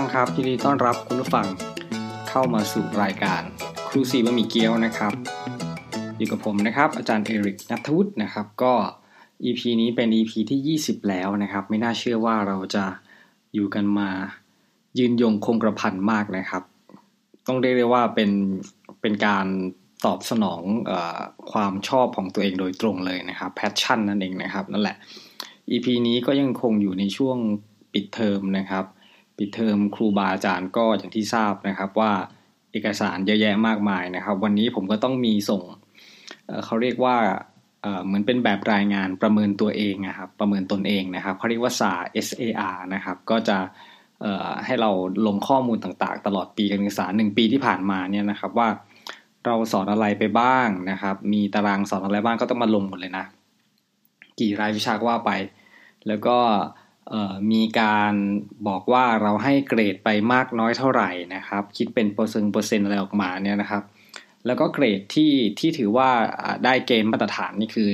ฟังครับยินดีต้อนรับคุณผู้ฟังเข้ามาสู่รายการครูซีบะหมี่เกี๊ยวนะครับอยู่กับผมนะครับ อาจารย์เอริกนัทวุฒินะครับ ก็ EP นี้เป็น EP ที่ 20 แล้วนะครับ ไม่น่าเชื่อว่าเราจะอยู่กันมายืนยงคงกระพันมากนะครับ ต้องเรียกได้ว่าเป็นเป็นการตอบสนองอความชอบของตัวเองโดยตรงเลยนะครับ passion นั่นเองนะครับนั่นแหละ EP นี้ก็ยังคงอยู่ในช่วงปิดเทอมนะครับ ปิดเทอมครูบาอาจารย์ก็อย่างที่ทราบนะครับว่าเอกสารเยอะแยะมากมายนะครับ วันนี้ผมก็ต้องมีส่งเเขาเรียกว่าเหมือนเป็นแบบรายงานประเมินตัวเองนะครับ ประเมินตนเองนะครับเขาเรียกว่าสา SAR นะครับ ก็จะให้เราลงข้อมูลต่างๆ ตลอดปีการศึกษาหนึ่งปีที่ผ่านมาเนี่ยนะครับว่าเราสอนอะไรไปบ้างนะครับ มีตารางสอนอะไรบ้างก็ต้องมาลงหมดเลยนะ กี่รายวิชาก็ว่าไป แล้วก็ มีการบอกว่าเราให้เกรดไปมากน้อยเท่าไหร่นะครับ คิดเป็นเปอร์เซ็นต์เปอร์เซ็นต์อะไรออกมาเนี่ยนะครับ แล้วก็เกรดที่ที่ถือว่าได้เกณฑ์มาตรฐานนี่คือ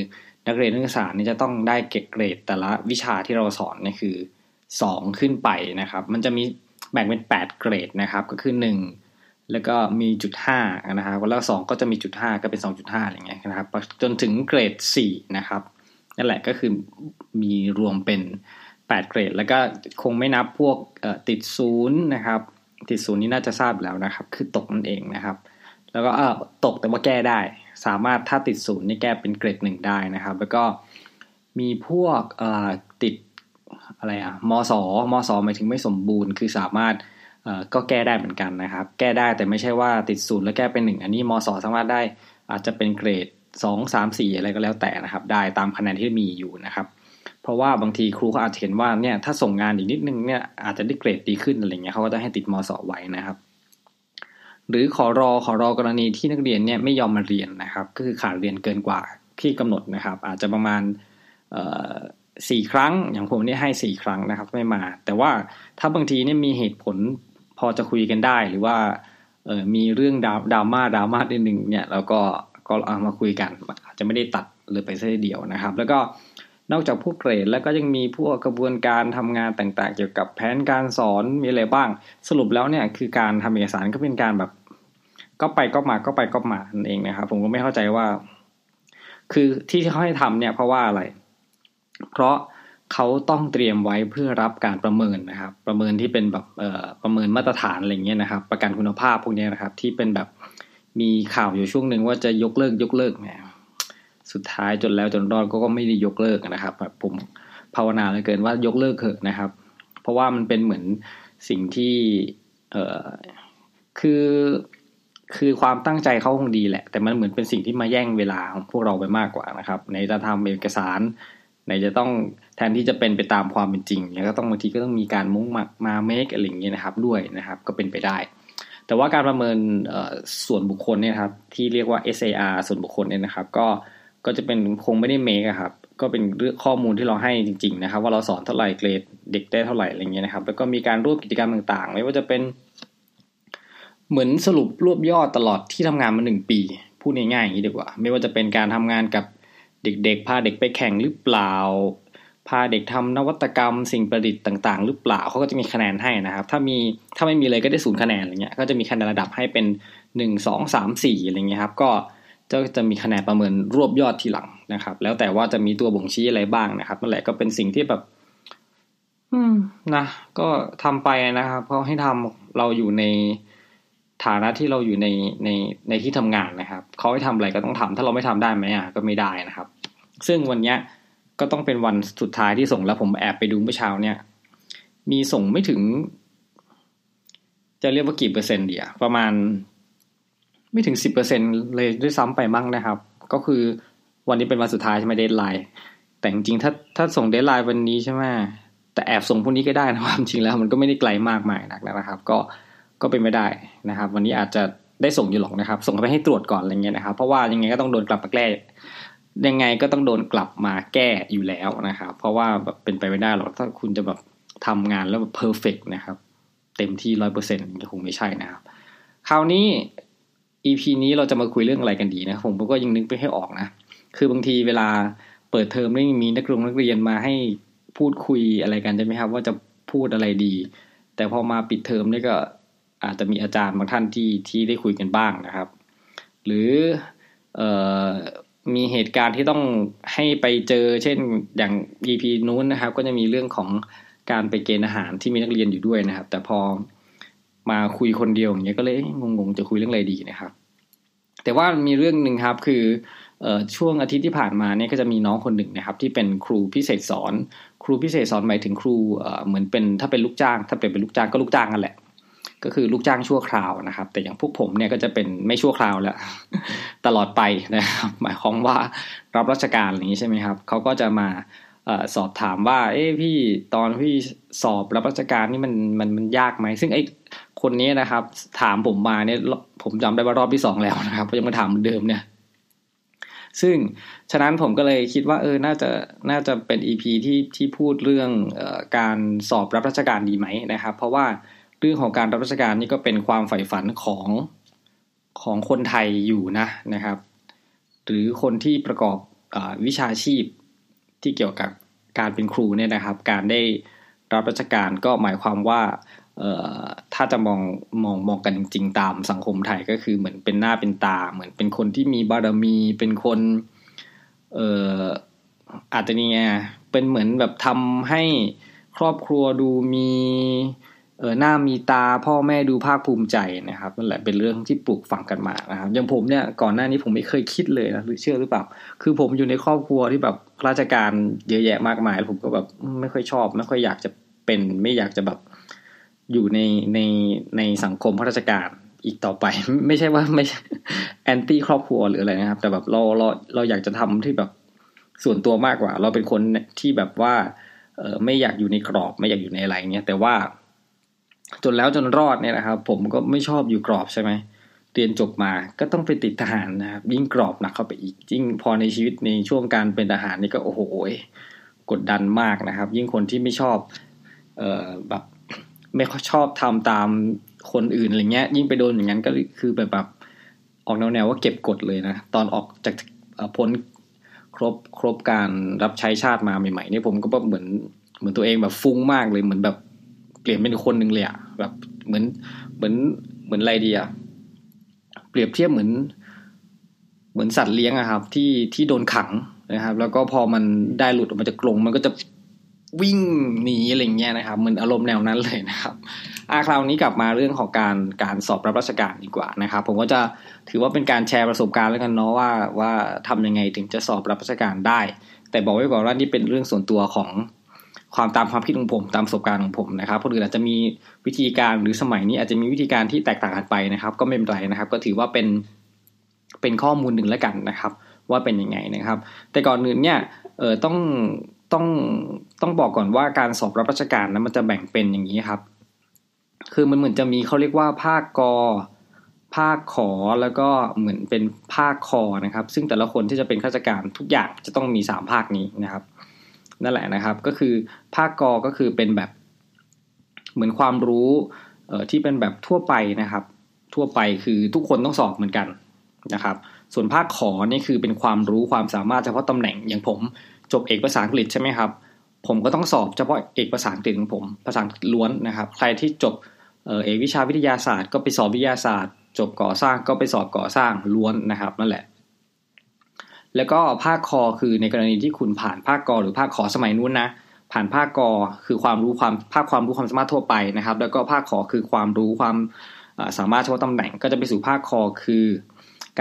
นักเรียนนักศึกษานี่จะต้องได้เกรดแต่ละวิชาที่เราสอนนี่คือ 2 ขึ้นไปนะครับ มันจะมีแบ่งเป็น 8 เกรดนะครับก็คือ 1 แล้วก็มีจุดห้านะครับแล้วสองก็จะมีจุดห้าก็เป็น 2.5อะไรเงี้ยนะครับ จนถึงเกรด4นะครับนั่นแหละก็คือมีรวมเป็น 8 เกรด แล้วก็คงไม่นับพวกติดศูนย์นะครับ ติดศูนย์นี่น่าจะทราบแล้วนะครับ คือตกนั่นเองนะครับ แล้วก็ตกแต่ว่าแก้ได้ สามารถถ้าติดศูนย์นี่แก้เป็นเกรดหนึ่งได้นะครับ แล้วก็มีพวกติดอะไรอะมสมสหมายถึงไม่สมบูรณ์ คือสามารถก็แก้ได้เหมือนกันนะครับ แก้ได้แต่ไม่ใช่ว่าติดศูนย์แล้วแก้เป็นหนึ่งอันนี้มสสามารถได้อาจจะเป็นเกรดสองสามสี่อะไรก็แล้วแต่นะครับ ได้ตามคะแนนที่มีอยู่นะครับ เพราะว่าบางทีครูเขาอาจจะเห็นว่าเนี่ยถ้าส่งงานอีกนิดนึงเนี่ยอาจจะได้เกรดดีขึ้นอะไรเงี้ยเขาก็จะให้ติดมสไว้นะครับ หรือขอรอขอรอกรณีที่นักเรียนเนี่ยไม่ยอมมาเรียนนะครับ ก็คือขาดเรียนเกินกว่าที่กำหนดนะครับ อาจจะประมาณสี่ครั้ง อย่างผมนี่ให้สี่ครั้งนะครับไม่มา แต่ว่าถ้าบางทีเนี่ยมีเหตุผลพอจะคุยกันได้หรือว่ามีเรื่องดราม่าดราม่านิดนึงเนี่ยเราก็ก็เอามาคุยกันอาจจะไม่ได้ตัดเลยไปซะเดียวนะครับ แล้วก็ นอกจากพวกเกรดแล้วก็ยังมีพวกกระบวนการทำงานต่างๆ เกี่ยวกับแผนการสอนมีอะไรบ้าง สรุปแล้วเนี่ยคือการทำเอกสารก็เป็นการแบบ ก็ไปก็มาก็ไปก็มานั่นเองนะครับ ผมก็ไม่เข้าใจว่า คือที่เขาให้ทำเนี่ยเพราะว่าอะไร เพราะเขาต้องเตรียมไว้เพื่อรับการประเมินนะครับ ประเมินที่เป็นแบบเอ่อประเมินมาตรฐานอะไรเงี้ยนะครับ ประกันคุณภาพพวกนี้นะครับ ที่เป็นแบบมีข่าวอยู่ช่วงหนึ่งว่าจะยกเลิกยกเลิกเนี่ย สุดท้ายจนแล้วจนรอดก็ก็ไม่ได้ยกเลิกนะครับผมภาวนาเลยเกินว่ายกเลิกเถอะนะครับ เพราะว่ามันเป็นเหมือนสิ่งที่เออคือคือความตั้งใจเขาคงดีแหละ แต่มันเหมือนเป็นสิ่งที่มาแย่งเวลาของพวกเราไปมากกว่านะครับในจะทำเอกสารในจะต้องแทนที่จะเป็นไปตามความเป็นจริงเนี่ยก็ต้องบางทีก็ต้องมีการมุ่งมามาเมคอะไรอย่างเงี้ยนะครับด้วยนะครับก็เป็นไปได้ แต่ว่าการประเมินส่วนบุคคลเนี่ยครับที่เรียกว่า SAR ส่วนบุคคลเนี่ยนะครับ ก็ ก็จะเป็นคงไม่ได้เมคครับ ก็เป็นเรื่องข้อมูลที่เราให้จริง ๆ นะครับ ว่าเราสอนเท่าไหร่เกรดเด็กได้เท่าไหร่อะไรเงี้ยนะครับ แล้วก็มีการรวบกิจกรรมต่างๆ ไม่ว่าจะเป็น เหมือนสรุปรวบยอดตลอดที่ทำงานมาหนึ่งปีพูดง่ายๆอย่างนี้ดีกว่า ไม่ว่าจะเป็นการทำงานกับเด็กๆ พาเด็กไปแข่งหรือเปล่า พาเด็กทำนวัตกรรม สิ่งประดิษฐ์ต่างๆ หรือเปล่าเขาก็จะมีคะแนนให้นะครับ ถ้ามีถ้าไม่มีเลยก็ได้ศูนย์คะแนนอะไรเงี้ยก็จะมีคะแนนระดับให้เป็นหนึ่งสองสามสี่อะไรเงี้ยครับ ก็ จะจะมีคะแนนประเมินรวบยอดทีหลังนะครับ แล้วแต่ว่าจะมีตัวบ่งชี้อะไรบ้างนะครับนั่นแหละก็เป็นสิ่งที่แบบ อืมนะก็ทำไปนะครับเพราะให้ทำเราอยู่ในฐานะที่เราอยู่ในในในที่ทำงานนะครับเขาให้ทำอะไรก็ต้องทำถ้าเราไม่ทำได้ไหมอะก็ไม่ได้นะครับ ซึ่งวันเนี้ยก็ต้องเป็นวันสุดท้ายที่ส่งแล้วผมแอบไปดูเมื่อเช้าเนี่ย มีส่งไม่ถึง จะเรียกว่ากี่เปอร์เซ็นต์เนี่ยประมาณ ไม่ถึงสิบเปอร์เซ็นต์เลยด้วยซ้ำไปมั่งนะครับ ก็คือวันนี้เป็นวันสุดท้ายใช่ไหม deadline แต่จริงๆถ้าถ้าส่ง deadline วันนี้ใช่ไหมแต่แอบส่งพรุ่งนี้ก็ได้นะความจริงแล้ว มันก็ไม่ได้ไกลมากมายนักนะครับ ก็ก็เป็นไม่ได้นะครับ วันนี้อาจจะได้ส่งอยู่หรอกนะครับ ส่งไปให้ตรวจก่อนอะไรเงี้ยนะครับ เพราะว่ายังไงก็ต้องโดนกลับมาแก้ยังไงก็ต้องโดนกลับมาแก้อยู่แล้วนะครับ เพราะว่าแบบเป็นไปไม่ได้หรอกถ้าคุณจะแบบทำงานแล้วแบบเพอร์เฟกนะครับ เต็มที่ร้อยเปอร์เซ็นต์คงไม่ใช่นะครับ คราวนี้ EP นี้เราจะมาคุยเรื่องอะไรกันดีนะผมก็ยังนึกไปให้ออกนะ คือบางทีเวลาเปิดเทอมไม่มีนักเรียนนักเรียนมาให้พูดคุยอะไรกันใช่ไหมครับ ว่าจะพูดอะไรดี แต่พอมาปิดเทอมนี่ก็อาจจะมีอาจารย์บางท่านที่ที่ได้คุยกันบ้างนะครับ หรือเอ่อมีเหตุการณ์ที่ต้องให้ไปเจอ เช่นอย่าง EP นู้นนะครับ ก็จะมีเรื่องของการไปเกณฑ์อาหารที่มีนักเรียนอยู่ด้วยนะครับ แต่พอมาคุยคนเดียวอย่างเงี้ยก็เลยงงๆจะคุยเรื่องอะไรดีนะครับ แต่ว่ามีเรื่องหนึ่งครับคือช่วงอาทิตย์ที่ผ่านมาเนี่ยก็จะมีน้องคนหนึ่งนะครับ ที่เป็นครูพิเศษสอน ครูพิเศษสอนหมายถึงครูเหมือนเป็นถ้าเป็นลูกจ้าง ถ้าเป็นเป็นลูกจ้างก็ลูกจ้างกันแหละ ก็คือลูกจ้างชั่วคราวนะครับ แต่อย่างพวกผมเนี่ยก็จะเป็นไม่ชั่วคราวแล้ว ตลอดไปนะครับหมายความว่ารับราชการอย่างนี้ใช่ไหมครับเขาก็จะมาสอบถามว่า เอ้พี่ตอนพี่สอบรับราชการนี่มันมันมันยากไหมซึ่งไอ้ คนนี้นะครับ ถามผมมาเนี่ยผมจำได้ว่ารอบที่สองแล้วนะครับยังมาถามเหมือนเดิมเนี่ย ซึ่งฉะนั้นผมก็เลยคิดว่าเออน่าจะน่าจะเป็นอีพีที่ที่พูดเรื่องอการสอบรับราชการดีไหมนะครับ เพราะว่าเรื่องของการรับราชการนี่ก็เป็นความใฝ่ฝันของของคนไทยอยู่นะนะครับ หรือคนที่ประกอบอวิชาชีพที่เกี่ยวกับการเป็นครูเนี่ยนะครับ การได้รับราชการก็หมายความว่า ถ้าจะมองมองมองกันจริงๆตามสังคมไทยก็คือเหมือนเป็นหน้าเป็นตา เหมือนเป็นคนที่มีบารมี เป็นคน เอ่ออาจจะนี่ไงเป็นเหมือนแบบทำให้ครอบครัวดูมีเออหน้ามีตาพ่อแม่ดูภาคภูมิใจนะครับนั่นแหละเป็นเรื่องที่ปลูกฝังกันมานะครับอย่างผมเนี่ยก่อนหน้านี้ผมไม่เคยคิดเลยนะหรือเชื่อหรือเปล่า คือผมอยู่ในครอบครัวที่แบบราชการเยอะแยะมากมาย ผมก็แบบไม่ค่อยชอบ ไม่ค่อยอยากจะเป็น ไม่อยากจะแบบ อยู่ในในในสังคมข้าราชการอีกต่อไป ไม่ใช่ว่าไม่แอนตี้ครอบครัวหรืออะไรนะครับ แต่แบบเราเราเราอยากจะทำที่แบบส่วนตัวมากกว่า เราเป็นคนที่แบบว่าเออไม่อยากอยู่ในกรอบ ไม่อยากอยู่ในอะไรเงี้ยแต่ว่า จนแล้วจนรอดเนี่ยนะครับ ผมก็ไม่ชอบอยู่กรอบใช่ไหมเรียนจบมาก็ต้องไปติดทหารนะครับยิ่งกรอบหนักเข้าไปอีกยิ่งพอในชีวิตในช่วงการเป็นทหารนี่ก็โอ้โหกดดันมากนะครับ ยิ่งคนที่ไม่ชอบเอ่อแบบ ไม่ชอบทำตามคนอื่นอะไรเงี้ย ยิ่งไปโดนอย่างนั้นก็คือแบบแบบออกแนวๆว่าเก็บกดเลยนะ ตอนออกจากพ้นครบครบการรับใช้ชาติมาใหม่ๆนี่ผมก็แบบเหมือนเหมือนตัวเองแบบฟุ้งมากเลยเหมือนแบบเปลี่ยนเป็นคนหนึ่งเลยอะแบบเหมือนเหมือนเหมือนอะไรดีอะเปรียบเทียบเหมือน เหมือนสัตว์เลี้ยงอะครับ ที่ที่โดนขังนะครับ แล้วก็พอมันได้หลุดออกมาจากกรงมันก็จะ วิ่งหนีอะไรเงี้ยนะครับเหมือนอารมณ์แนวนั้นเลยนะครับอาคราวนี้กลับมาเรื่องของการการสอบรับราชการดีกว่านะครับ ผมก็จะถือว่าเป็นการแชร์ประสบการณ์แล้วกันเนาะว่าว่าทำยังไงถึงจะสอบรับราชการได้ แต่บอกไว้ก่อนว่านี่เป็นเรื่องส่วนตัวของความตามความคิดของผมตามประสบการณ์ของผมนะครับคนอื่นอาจจะมีวิธีการหรือสมัยนี้อาจจะมีวิธีการที่แตกต่างกันไปนะครับ ก็ไม่เป็นไรนะครับ ก็ถือว่าเป็นเป็นข้อมูลหนึ่งแล้วกันนะครับ ว่าเป็นยังไงนะครับ แต่ก่อนอื่นเนี่ยเออต้อง ต้องต้องบอกก่อนว่าการสอบรับราชการนะมันจะแบ่งเป็นอย่างนี้ครับ คือมันเหมือนจะมีเขาเรียกว่าภาคกอภาคขอแล้วก็เหมือนเป็นภาคคอนะครับ ซึ่งแต่ละคนที่จะเป็นข้าราชการทุกอย่างจะต้องมีสามภาคนี้นะครับ นั่นแหละนะครับ ก็คือภาคกอก็คือเป็นแบบเหมือนความรู้เออที่เป็นแบบทั่วไปนะครับ ทั่วไปคือทุกคนต้องสอบเหมือนกันนะครับ ส่วนภาคขอนี่คือเป็นความรู้ความสามารถเฉพาะตำแหน่งอย่างผม จบเอกภาษาอังกฤษใช่ไหมครับ ผมก็ต้องสอบเฉพาะเอกภาษาอังกฤษของผมภาษาอังกฤษล้วนนะครับ ใครที่จบเอกวิชาวิทยาศาสตร์ ก็ไปสอบวิทยาศาสตร์ จบก่อสร้างก็ไปสอบก่อสร้างล้วนนะครับนั่นแหละ แล้วก็ภาคคอคือในกรณีที่คุณผ่านภาคกอหรือภาคขอสมัยนู้นนะผ่านภาคกอคือความรู้ความภาคความรู้ความสามารถทั่วไปนะครับ แล้วก็ภาคขอคือความรู้ความสามารถเฉพาะตำแหน่งก็จะไปสู่ภาคคอคือ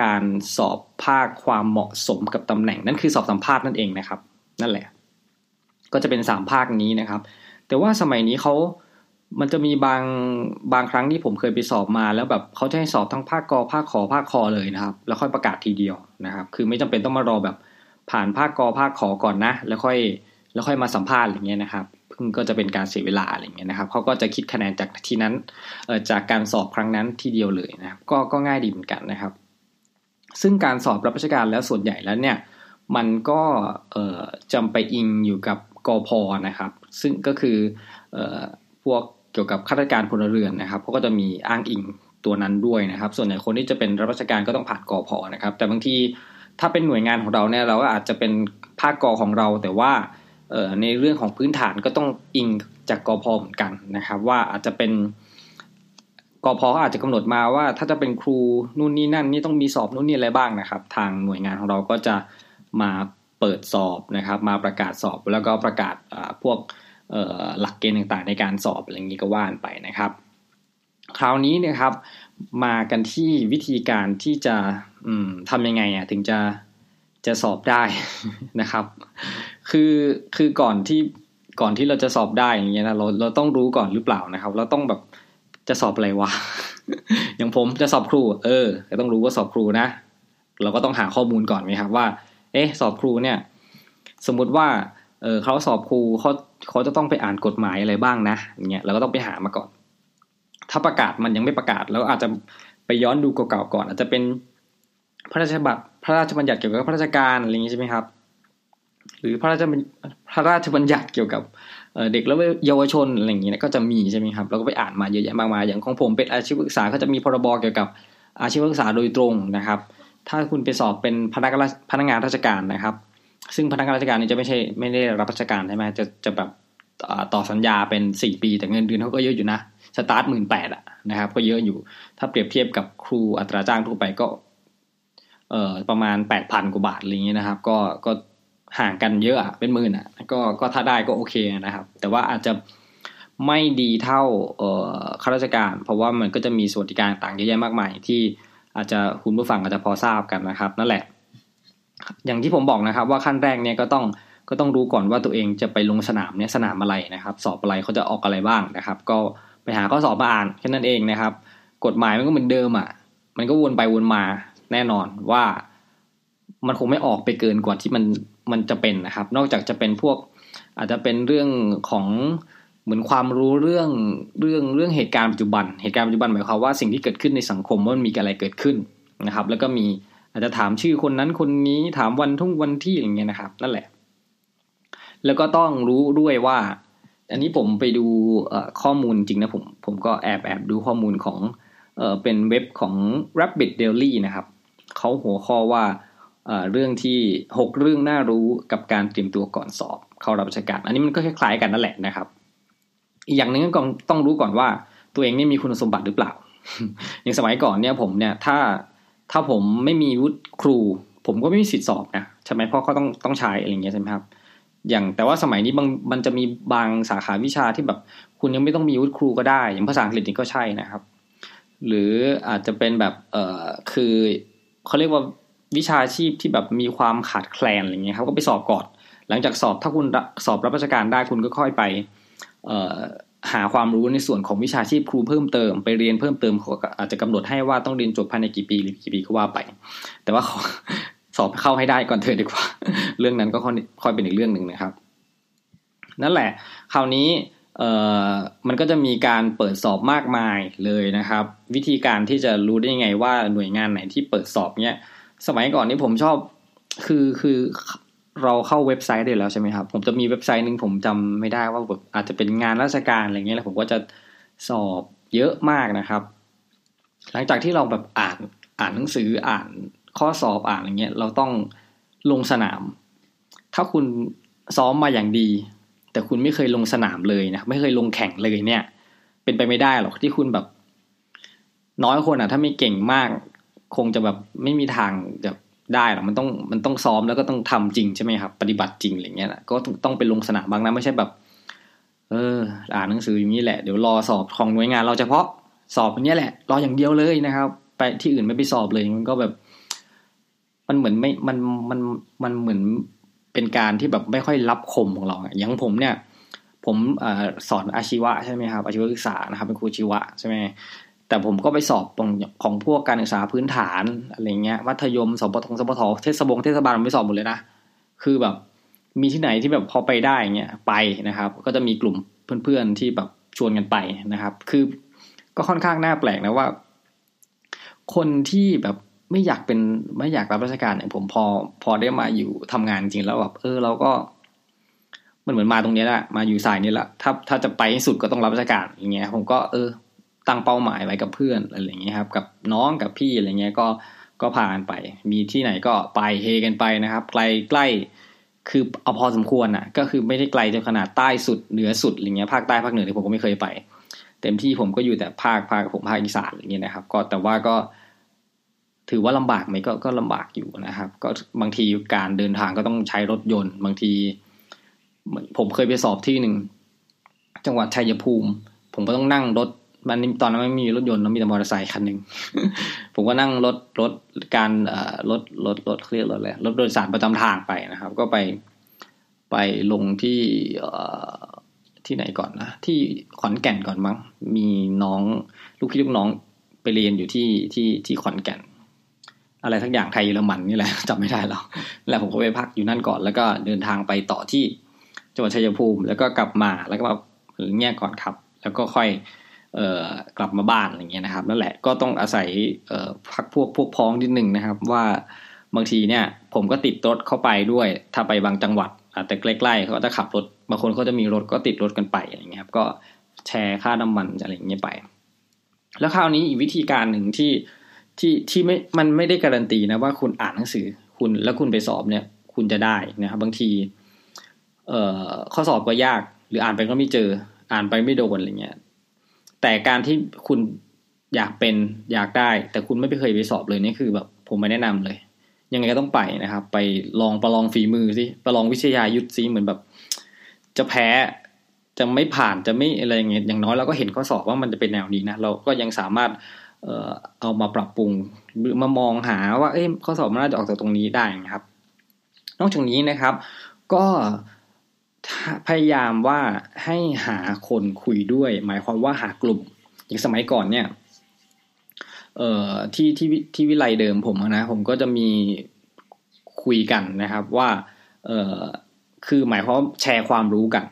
การสอบภาคความเหมาะสมกับตำแหน่งนั่นคือสอบสัมภาษณ์นั่นเองนะครับ นั่นแหละ ก็จะเป็นสามภาคนี้นะครับ แต่ว่าสมัยนี้เขามันจะมีบางบางครั้งที่ผมเคยไปสอบมา แล้วแบบเขาจะให้สอบทั้งภาคกอภาคขอภาคคอเลยนะครับ แล้วค่อยประกาศทีเดียวนะครับ คือไม่จำเป็นต้องมารอแบบผ่านภาคกอภาคขอก่อนนะ แล้วค่อยแล้วค่อยมาสัมภาษณ์อะไรเงี้ยนะครับพึ่งก็จะเป็นการเสียเวลาอะไรเงี้ยนะครับเขาก็จะคิดคะแนนจากที่นั้นเอ่อจากการสอบครั้งนั้นทีเดียวเลยนะครับ ก็ก็ง่ายดีเหมือนกันนะครับ ซึ่งการสอบรับราชการแล้วส่วนใหญ่แล้วเนี่ย มันก็จำไปอิงอยู่กับกอพอนะครับ ซึ่งก็คือพวกเกี่ยวกับข้าราชการพลเรือนนะครับเขาก็จะมีอ้างอิงตัวนั้นด้วยนะครับ ส่วนใหญ่คนที่จะเป็นรับราชการก็ต้องผ่านกอพอนะครับ แต่บางทีถ้าเป็นหน่วยงานของเราเนี่ยเราก็อาจจะเป็นภาคกอของเรา แต่ว่าในเรื่องของพื้นฐานก็ต้องอิงจากกอพอเหมือนกันนะครับ ว่าอาจจะเป็นกอพออาจจะกำหนดมาว่าถ้าจะเป็นครูนู่นนี่นั่นนี่ต้องมีสอบนู่นนี่อะไรบ้างนะครับ ทางหน่วยงานของเราก็จะ มาเปิดสอบนะครับ มาประกาศสอบแล้วก็ประกาศพวกหลักเกณฑ์ต่างๆ ในการสอบอะไรอย่างนี้ก็ว่านไปนะครับ คราวนี้นะครับ มากันที่วิธีการที่จะทำยังไงอะถึงจะจะสอบได้นะครับ คือคือก่อนที่ก่อนที่เราจะสอบได้อย่างเงี้ยนะเราเราต้องรู้ก่อนหรือเปล่านะครับ เราต้องแบบจะสอบอะไรวะอย่างผมจะสอบครู เออต้องรู้ว่าสอบครูนะ เราก็ต้องหาข้อมูลก่อนไหมครับว่า อ๊ะสอบครูเนี่ย สมมุติว่าเออเขาสอบครูเขาเขาจะต้องไปอ่านกฎหมายอะไรบ้างนะอย่างเงี้ยเราก็ต้องไปหามาก่อน ถ้าประกาศมันยังไม่ประกาศแล้วอาจจะไปย้อนดูเก่าๆก่อน อาจจะเป็นพระราชบัติพระราชบัญญัติเกี่ยวกับพระราชการอะไรอย่างนี้ใช่ไหมครับ หรือพระราชพระราชบัญญัติเกี่ยวกับเด็กและเยาวชนอะไรอย่างนี้นะก็จะมีใช่ไหมครับเราก็ไปอ่านมาเยอะแยะมากมายอย่างของผมเป็นอาชีวศึกษาก็จะมีพรบเกี่ยวกับอาชีวศึกษาโดยตรงนะครับ ถ้าคุณไปสอบเป็นพนักพนักงานราชการนะครับ ซึ่งพนักงานราชการนี่จะไม่ใช่ไม่ได้รับราชการใช่ไหมจะจะแบบต่อสัญญาเป็นสี่ปี แต่เงินเดือนเขาก็เยอะอยู่นะสตาร์ทหมื่นแปดอะนะครับ ก็เยอะอยู่ ถ้าเปรียบเทียบกับครูอัตราจ้างทั่วไปก็เอ่อประมาณแปดพันกว่าบาทอะไรอย่างนี้นะครับ ก็ก็ห่างกันเยอะอะเป็นหมื่นอะก็ก็ถ้าได้ก็โอเคนะครับ แต่ว่าอาจจะไม่ดีเท่าเออข้าราชการ เพราะว่ามันก็จะมีสวัสดิการต่างเยอะแยะมากมายที่ อาจจะคุณผู้ฟังอาจจะพอทราบกันนะครับ นั่นแหละ อย่างที่ผมบอกนะครับ ว่าขั้นแรกเนี่ยก็ต้องก็ต้องรู้ก่อนว่าตัวเองจะไปลงสนามเนี่ยสนามอะไรนะครับ สอบอะไรเขาจะออกอะไรบ้างนะครับ ก็ไปหาข้อสอบมาอ่านแค่นั้นเองนะครับ กฎหมายมันก็เหมือนเดิมอะมันก็วนไปวนมาแน่นอนว่ามันคงไม่ออกไปเกินกว่าที่มันมันจะเป็นนะครับ นอกจากจะเป็นพวกอาจจะเป็นเรื่องของ เหมือนความรู้เรื่องเรื่องเรื่องเหตุการณ์ปัจจุบัน เหตุการณ์ปัจจุบันหมายความว่าสิ่งที่เกิดขึ้นในสังคมว่ามันมีอะไรเกิดขึ้นนะครับ แล้วก็มีอาจจะถามชื่อคนนั้นคนนี้ถามวันทุ่งวันที่อย่างเงี้ยนะครับ นั่นแหละ แล้วก็ต้องรู้ด้วยว่า อันนี้ผมไปดูข้อมูลจริงนะผมผมก็แอบแอบดูข้อมูลของเออเป็นเว็บของ Rabbit Daily นะครับเขาหัวข้อว่าเรื่องที่หกเรื่องน่ารู้กับการเตรียมตัวก่อนสอบ เข้ารับราชการ อันนี้มันก็คล้ายๆกันนั่นแหละนะครับ อีกอย่างหนึ่งก็ต้องรู้ก่อนว่าตัวเองนี่มีคุณสมบัติหรือเปล่า อย่างสมัยก่อนเนี่ยผมเนี่ยถ้าถ้าผมไม่มีวุฒิครู ผมก็ไม่มีสิทธิสอบนะใช่ไหมเพราะเขาต้องต้องใช้อะไรเงี้ยใช่ไหมครับ อย่างแต่ว่าสมัยนี้บางมันจะมีบางสาขาวิชาที่แบบคุณยังไม่ต้องมีวุฒิครูก็ได้ อย่างภาษาอังกฤษนี่ก็ใช่นะครับ หรืออาจจะเป็นแบบเออคือเขาเรียกว่าวิชาชีพที่แบบมีความขาดแคลนอะไรเงี้ยครับก็ไปสอบก่อน หลังจากสอบถ้าคุณสอบรับราชการได้คุณก็ค่อยไป หาความรู้ในส่วนของวิชาชีพครูเพิ่มเติม ไปเรียนเพิ่มเติมอาจจะกำหนดให้ว่าต้องเรียนจบภายในกี่ปีหรือกี่ปีก็ว่าไป แต่ว่าสอบเข้าให้ได้ก่อนเถอะดีกว่า เรื่องนั้นก็ค่อยเป็นอีกเรื่องหนึ่งนะครับ นั่นแหละ คราวนี้เอ่อมันก็จะมีการเปิดสอบมากมายเลยนะครับ วิธีการที่จะรู้ได้ยังไงว่าหน่วยงานไหนที่เปิดสอบเนี้ยสมัยก่อนนี่ผมชอบคือคือ เราเข้าเว็บไซต์ได้แล้วใช่ไหมครับ ผมจะมีเว็บไซต์หนึ่งผมจำไม่ได้ว่าแบบอาจจะเป็นงานราชการอะไรเงี้ยแล้วผมก็จะสอบเยอะมากนะครับ หลังจากที่เราแบบอ่านอ่านหนังสืออ่านข้อสอบอ่านอะไรเงี้ยเราต้องลงสนาม ถ้าคุณซ้อมมาอย่างดี แต่คุณไม่เคยลงสนามเลยนะไม่เคยลงแข่งเลยเนี่ย เป็นไปไม่ได้หรอกที่คุณแบบ น้อยคนอะ ถ้าไม่เก่งมาก คงจะแบบไม่มีทางจะ ได้หรอกมันต้องมันต้องซ้อมแล้วก็ต้องทำจริงใช่ไหมครับ ปฏิบัติจริงอะไรเงี้ยนะก็ต้องไปลงสนามบ้างนะไม่ใช่แบบ เออ อ่านหนังสืออย่างนี้แหละเดี๋ยวรอสอบของหน่วยงานเราเฉพาะสอบอย่างนี้แหละรออย่างเดียวเลยนะครับ ไปที่อื่นไม่ไปสอบเลยมันก็แบบ มันเหมือนไม่มันมันมันเหมือนเป็นการที่แบบไม่ค่อยรับคมของเราอย่างผมเนี่ย ผมอสอนอาชีวะใช่ไหมครับอาชีวศึกษานะครับเป็นครูชีวะใช่ไหม แต่ผมก็ไปสอบตรงของพวกการศึกษาพื้นฐานอะไรเงี้ยมัธยมสปทสปทเทศบงเทศบาลผมไปสอบหมดเลยนะคือแบบมีที่ไหนที่แบบพอไปได้เงี้ยไปนะครับ ก็จะมีกลุ่มเพื่อนๆที่แบบชวนกันไปนะครับ คือก็ค่อนข้างน่าแปลกนะว่า คนที่แบบไม่อยากเป็นไม่อยากรับราชการเนี่ยผมพอพอได้มาอยู่ทำงานจริงแล้วแบบเออเราก็มันเหมือนมาตรงนี้แหละมาอยู่สายนี้แหละถ้าถ้าจะไปให้สุดก็ต้องรับราชการอย่างเงี้ยผมก็เออ ตั้งเป้าหมายไว้กับเพื่อนอะไรอย่างเงี้ยครับ กับน้องกับพี่อะไรเงี้ยก็ก็พากันไป มีที่ไหนก็ไปเฮกันไปนะครับ ไกลใกล้คือเอาพอสมควรอะ ก็คือไม่ได้ไกลจนขนาดใต้สุดเหนือสุดอะไรเงี้ยภาคใต้ภาคเหนือที่ผมก็ไม่เคยไป เต็มที่ผมก็อยู่แต่ภาคภาคผมภาคอีสานอย่างเงี้ยนะครับ ก็แต่ว่าก็ ถือว่าลำบากไหมก็ก็ลำบากอยู่นะครับ ก็บางทีการเดินทางก็ต้องใช้รถยนต์ บางที ผมเคยไปสอบที่หนึ่งจังหวัดชัยภูมิ ผมก็ต้องนั่งรถ มันตอนนั้นไม่มีรถยนต์มีแต่มอเตอร์ไซค์คันหนึ่ง ผมก็นั่งรถรถการรถรถรถเครียกรถอะไรรถโดยสารประจำทางไปนะครับ ก็ไปไปลงที่ที่ไหนก่อนนะที่ขอนแก่นก่อนมั้ง มีน้องลูกพี่ลูกน้องไปเรียนอยู่ที่ที่ที่ขอนแก่น อะไรทั้งอย่างไทยเยอรมันนี่แหละจำไม่ได้แล้วแล้วผมก็ไปพักอยู่นั่นก่อน แล้วก็เดินทางไปต่อที่จังหวัดชัยภูมิ แล้วก็กลับมาแล้วก็มาเงี้ยก่อนครับ แล้วก็ค่อย กลับมาบ้านอะไรเงี้ยนะครับนั่นแหละก็ต้องอาศัยพักพวกพวกพ้องนิดนึงนะครับ ว่าบางทีเนี่ยผมก็ติดรถเข้าไปด้วย ถ้าไปบางจังหวัดแต่ใกล้ๆเขาจะขับรถบางคนเขาจะมีรถก็ติดรถกันไปอะไรเงี้ยครับก็แชร์ค่าน้ำมันอะไรเงี้ยไป แล้วคราวนี้อีกวิธีการหนึ่งที่ที่ที่ไม่มันไม่ได้การันตีนะว่าคุณอ่านหนังสือคุณแล้วคุณไปสอบเนี่ย คุณจะได้นะครับบางทีเอ่อข้อสอบก็ยาก หรืออ่านไปก็ไม่เจอ อ่านไปไม่โดนอะไรเงี้ย แต่การที่คุณอยากเป็นอยากได้ แต่คุณไม่ไเคยไปสอบเลยนี่คือแบบผมไม่แนะนำเลย ยังไงก็ต้องไปนะครับ ไปลองประลองฝีมือสิประลองวิทยายุทธซิเหมือนแบบ จะแพ้จะไม่ผ่านจะไม่อะไรเงี้ยอย่างน้อยเราก็เห็นข้อสอบว่ามันจะเป็นแนวนี้นะเราก็ยังสามารถเออเอามาปรับปรุงหรือมามองหาว่า เอ้ข้อสอบมันน่าจะออกจากตรงนี้ได้นะครับ นอกจากนี้นะครับ ก็ พยายามว่าให้หาคนคุยด้วย หมายความว่าหากลุ่ม อย่างสมัยก่อนเนี่ย เอ่อที่ที่ที่วิไลเดิมผมนะ ผมก็จะมีคุยกันนะครับ ว่า เอ่อคือหมายความแชร์ความรู้กัน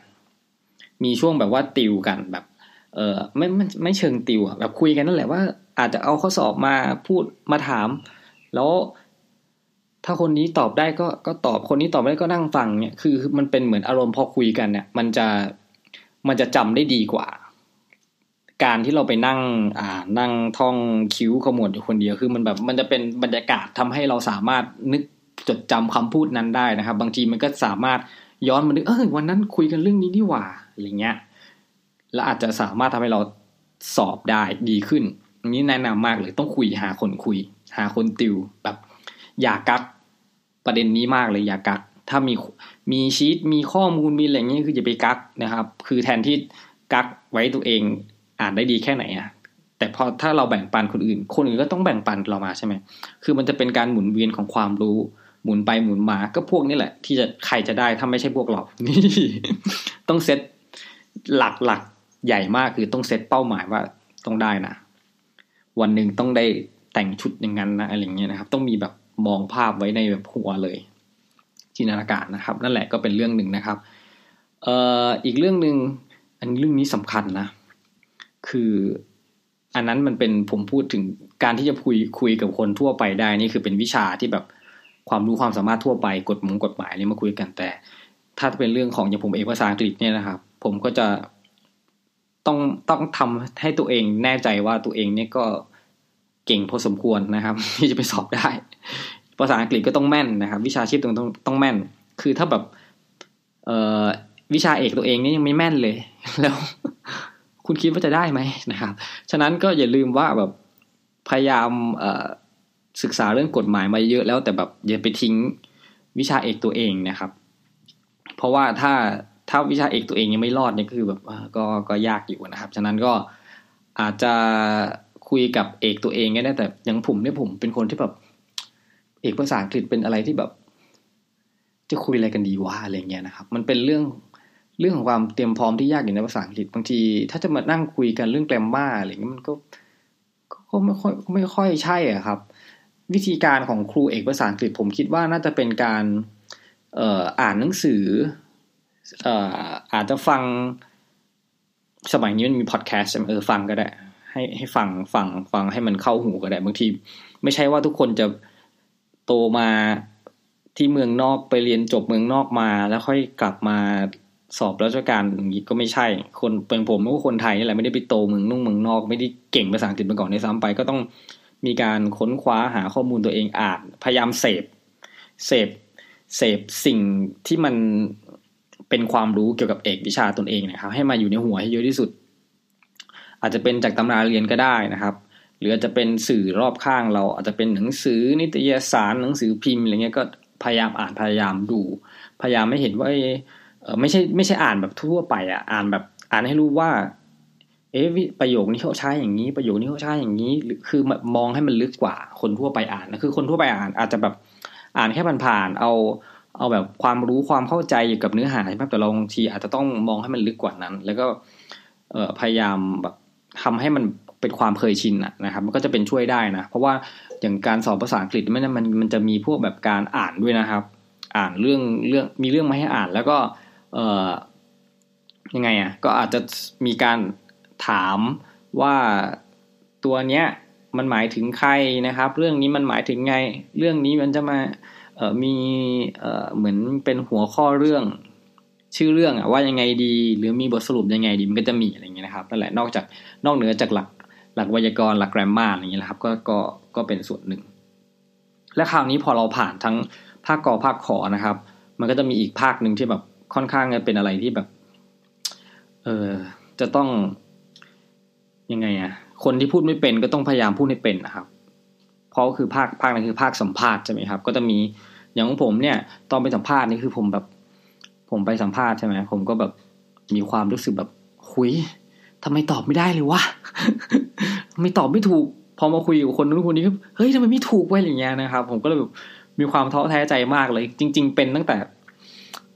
มีช่วงแบบว่าติวกันแบบ เออไม่ไม่ไม่เชิงติวอะแบบคุยกันนั่นแหละว่า อาจจะเอาข้อสอบมาพูดมาถาม แล้ว ถ้าคนนี้ตอบได้ก็ก็ตอบคนนี้ตอบไม่ได้ก็นั่งฟังเนี่ยคือมันเป็นเหมือนอารมณ์พอคุยกันเนี่ย มันจะมันจะจำได้ดีกว่า การที่เราไปนั่ง อ่า นั่งท่องคิ้วขมวดอยู่คนเดียวคือมันแบบมันจะเป็นบรรยากาศทำให้เราสามารถนึกจดจำคำพูดนั้นได้นะครับ บางทีมันก็สามารถย้อนมานึกเออวันนั้นคุยกันเรื่องนี้นี่หว่าอะไรเงี้ยแล้วอาจจะสามารถทำให้เราสอบได้ดีขึ้น นี้แนะนำมากเลยต้องคุยหาคนคุย หาคนติวแบบ อย่ากัก ประเด็นนี้มากเลยอย่ากัก ถ้ามีมีชีตมีข้อมูลมีอะไรเงี้ยคืออย่าไปกักนะครับ คือแทนที่กักไว้ตัวเองอ่านได้ดีแค่ไหนอะแต่พอถ้าเราแบ่งปันคนอื่น คนอื่นก็ต้องแบ่งปันเรามาใช่ไหมคือมันจะเป็นการหมุนเวียนของความรู้หมุนไปหมุนมาก็พวกนี้แหละ ที่จะใครจะได้ถ้าไม่ใช่พวกเรานี่ต้องเซตหลักหลักใหญ่มากคือต้องเซตเป้าหมายว่าต้องได้นะวันหนึ่งต้องได้แต่งชุดอย่างนั้นนะอะไรเงี้ยนะครับ ต้องมีแบบ มองภาพไว้ในแบบหัวเลย จินตนาการนะครับ นั่นแหละก็เป็นเรื่องหนึ่งนะครับเอ่ออีกเรื่องหนึ่งอันเรื่องนี้สำคัญนะ คืออันนั้นมันเป็นผมพูดถึงการที่จะคุยคุยกับคนทั่วไปได้นี่คือเป็นวิชาที่แบบความรู้ความสามารถทั่วไปกฎมงกฎหมายนี่มาคุยกันแต่ ถ้าเป็นเรื่องของอย่างผมเอกภาษาอังกฤษเนี่ยนะครับ ผมก็จะต้องต้องทำให้ตัวเองแน่ใจว่าตัวเองเนี่ยก็ เก่งพอสมควรนะครับ ที่จะไปสอบได้ ภาษาอังกฤษก็ต้องแม่นนะครับ วิชาชีพต้องต้องต้องแม่น คือถ้าแบบเอ่อวิชาเอกตัวเองนี่ยังไม่แม่นเลย แล้ว คุณคิดว่าจะได้ไหมนะครับ ฉะนั้นก็อย่าลืมว่าแบบพยายามเศึกษาเรื่องกฎหมายมาเยอะแล้วแต่แบบอย่าไปทิ้งวิชาเอกตัวเองนะครับ เพราะว่าถ้าถ้าวิชาเอกตัวเองยังไม่รอดเนี่ยคือแบบก็ก็ยากอยู่นะครับ ฉะนั้นก็อาจจะ คุยกับเอกตัวเองก็ได้แต่อย่างผมเนี่ยผมเป็นคนที่แบบ เอกภาษาอังกฤษเป็นอะไรที่แบบ จะคุยอะไรกันดีวะอะไรเงี้ยนะครับ มันเป็นเรื่องเรื่องของความเตรียมพร้อมที่ยากอยู่ในภาษาอังกฤษบางที ถ้าจะมานั่งคุยกันเรื่องแกรมมาอะไรเงี้ยมันก็ก็ไม่ค่อยไม่ค่อยใช่อะครับ วิธีการของครูเอกภาษาอังกฤษผมคิดว่าน่าจะเป็นการเอ่ออ่านหนังสือเอ่ออาจจะฟังสมัยนี้มันมีพอดแคสต์เออฟังก็ได้ ให้ให้ฟังฟังฟังให้มันเข้าหูก็ได้บางที ไม่ใช่ว่าทุกคนจะโตมาที่เมืองนอกไปเรียนจบเมืองนอกมา แล้วค่อยกลับมาสอบราชการอย่างนี้ก็ไม่ใช่ คนเป็นผมก็คนไทยนี่แหละไม่ได้ไปโตเมืองนุ่งเมืองนอก ไม่ได้เก่งภาษาอังกฤษมาก่อนในซ้ำไปก็ต้องมีการค้นคว้าหาข้อมูลตัวเองอ่านพยายามเสพเสพเสพสิ่งที่มันเป็นความรู้เกี่ยวกับเอกวิชาตนเองนะครับ ให้มาอยู่ในหัวให้เยอะที่สุด อาจจะเป็นจากตำราเรียนก็ได้นะครับ หรืออาจจะเป็นสื่อรอบข้างเราอาจจะเป็นหนังสือนิตยสารหนังสือพิมพ์อะไรเงี้ยก็พยายามอ่านพยายามดู พยายามไม่เห็นว่าไม่ใช่ไม่ใช่อ่านแบบทั่วไปอะอ่านแบบอ่านให้รู้ว่า เอ๊ะประโยคนี้เขาใช้อย่างนี้ ประโยคนี้เขาใช้อย่างนี้คือมองให้มันลึกกว่าคนทั่วไปอ่านนะคือคนทั่วไปอ่าน อาจจะแบบอ่านแค่ผ่านๆเอาเอาแบบความรู้ความเข้าใจอยู่กับเนื้อหาใช่ไหมแต่เราบางทีอาจจะต้องมองให้มันลึกกว่านั้น แล้วก็พยายามแบบ ทำให้มันเป็นความเคยชินนะครับ มันก็จะเป็นช่วยได้นะ เพราะว่าอย่างการสอบภาษาอังกฤษมันมันมันจะมีพวกแบบการอ่านด้วยนะครับ อ่านเรื่องเรื่องมีเรื่องมาให้อ่าน แล้วก็เออยังไงอะก็อาจจะมีการถามว่าตัวเนี้ยมันหมายถึงใครนะครับ เรื่องนี้มันหมายถึงไง เรื่องนี้มันจะมาเอ่อมีเอ่อเหมือนเป็นหัวข้อเรื่อง ชื่อเรื่องอะว่ายังไงดี หรือมีบทสรุปยังไงดีมันก็จะมีอะไรเงี้ยนะครับนั่นแหละนอกจากนอกเหนือจากหลักหลักไวยากรณ์หลักแกรมมาอย่างเงี้ยนะครับก็ก็ก็เป็นส่วนหนึ่ง และคราวนี้พอเราผ่านทั้งภาคกอภาคขอนะครับ มันก็จะมีอีกภาคหนึ่งที่แบบค่อนข้างจะเป็นอะไรที่แบบเออจะต้องยังไงอะคนที่พูดไม่เป็นก็ต้องพยายามพูดให้เป็นนะครับ เพราะคือภาคภาคนั้นคือภาคสัมภาษณ์ใช่ไหมครับ ก็จะมีอย่างของผมเนี่ย ตอนไปสัมภาษณ์นี่คือผมแบบ ผมไปสัมภาษณ์ใช่ไหมผมก็แบบมีความรู้สึกแบบคุยทำไมตอบไม่ได้เลยวะไม่ตอบไม่ถูก พอมาคุยกับคนนู้นคนนี้ก็เฮ้ยทำไมไม่ถูกไว้อย่างเงี้ยนะครับ ผมก็เลยแบบมีความท้อแท้ใจมากเลย จริง ๆ เป็นตั้งแต่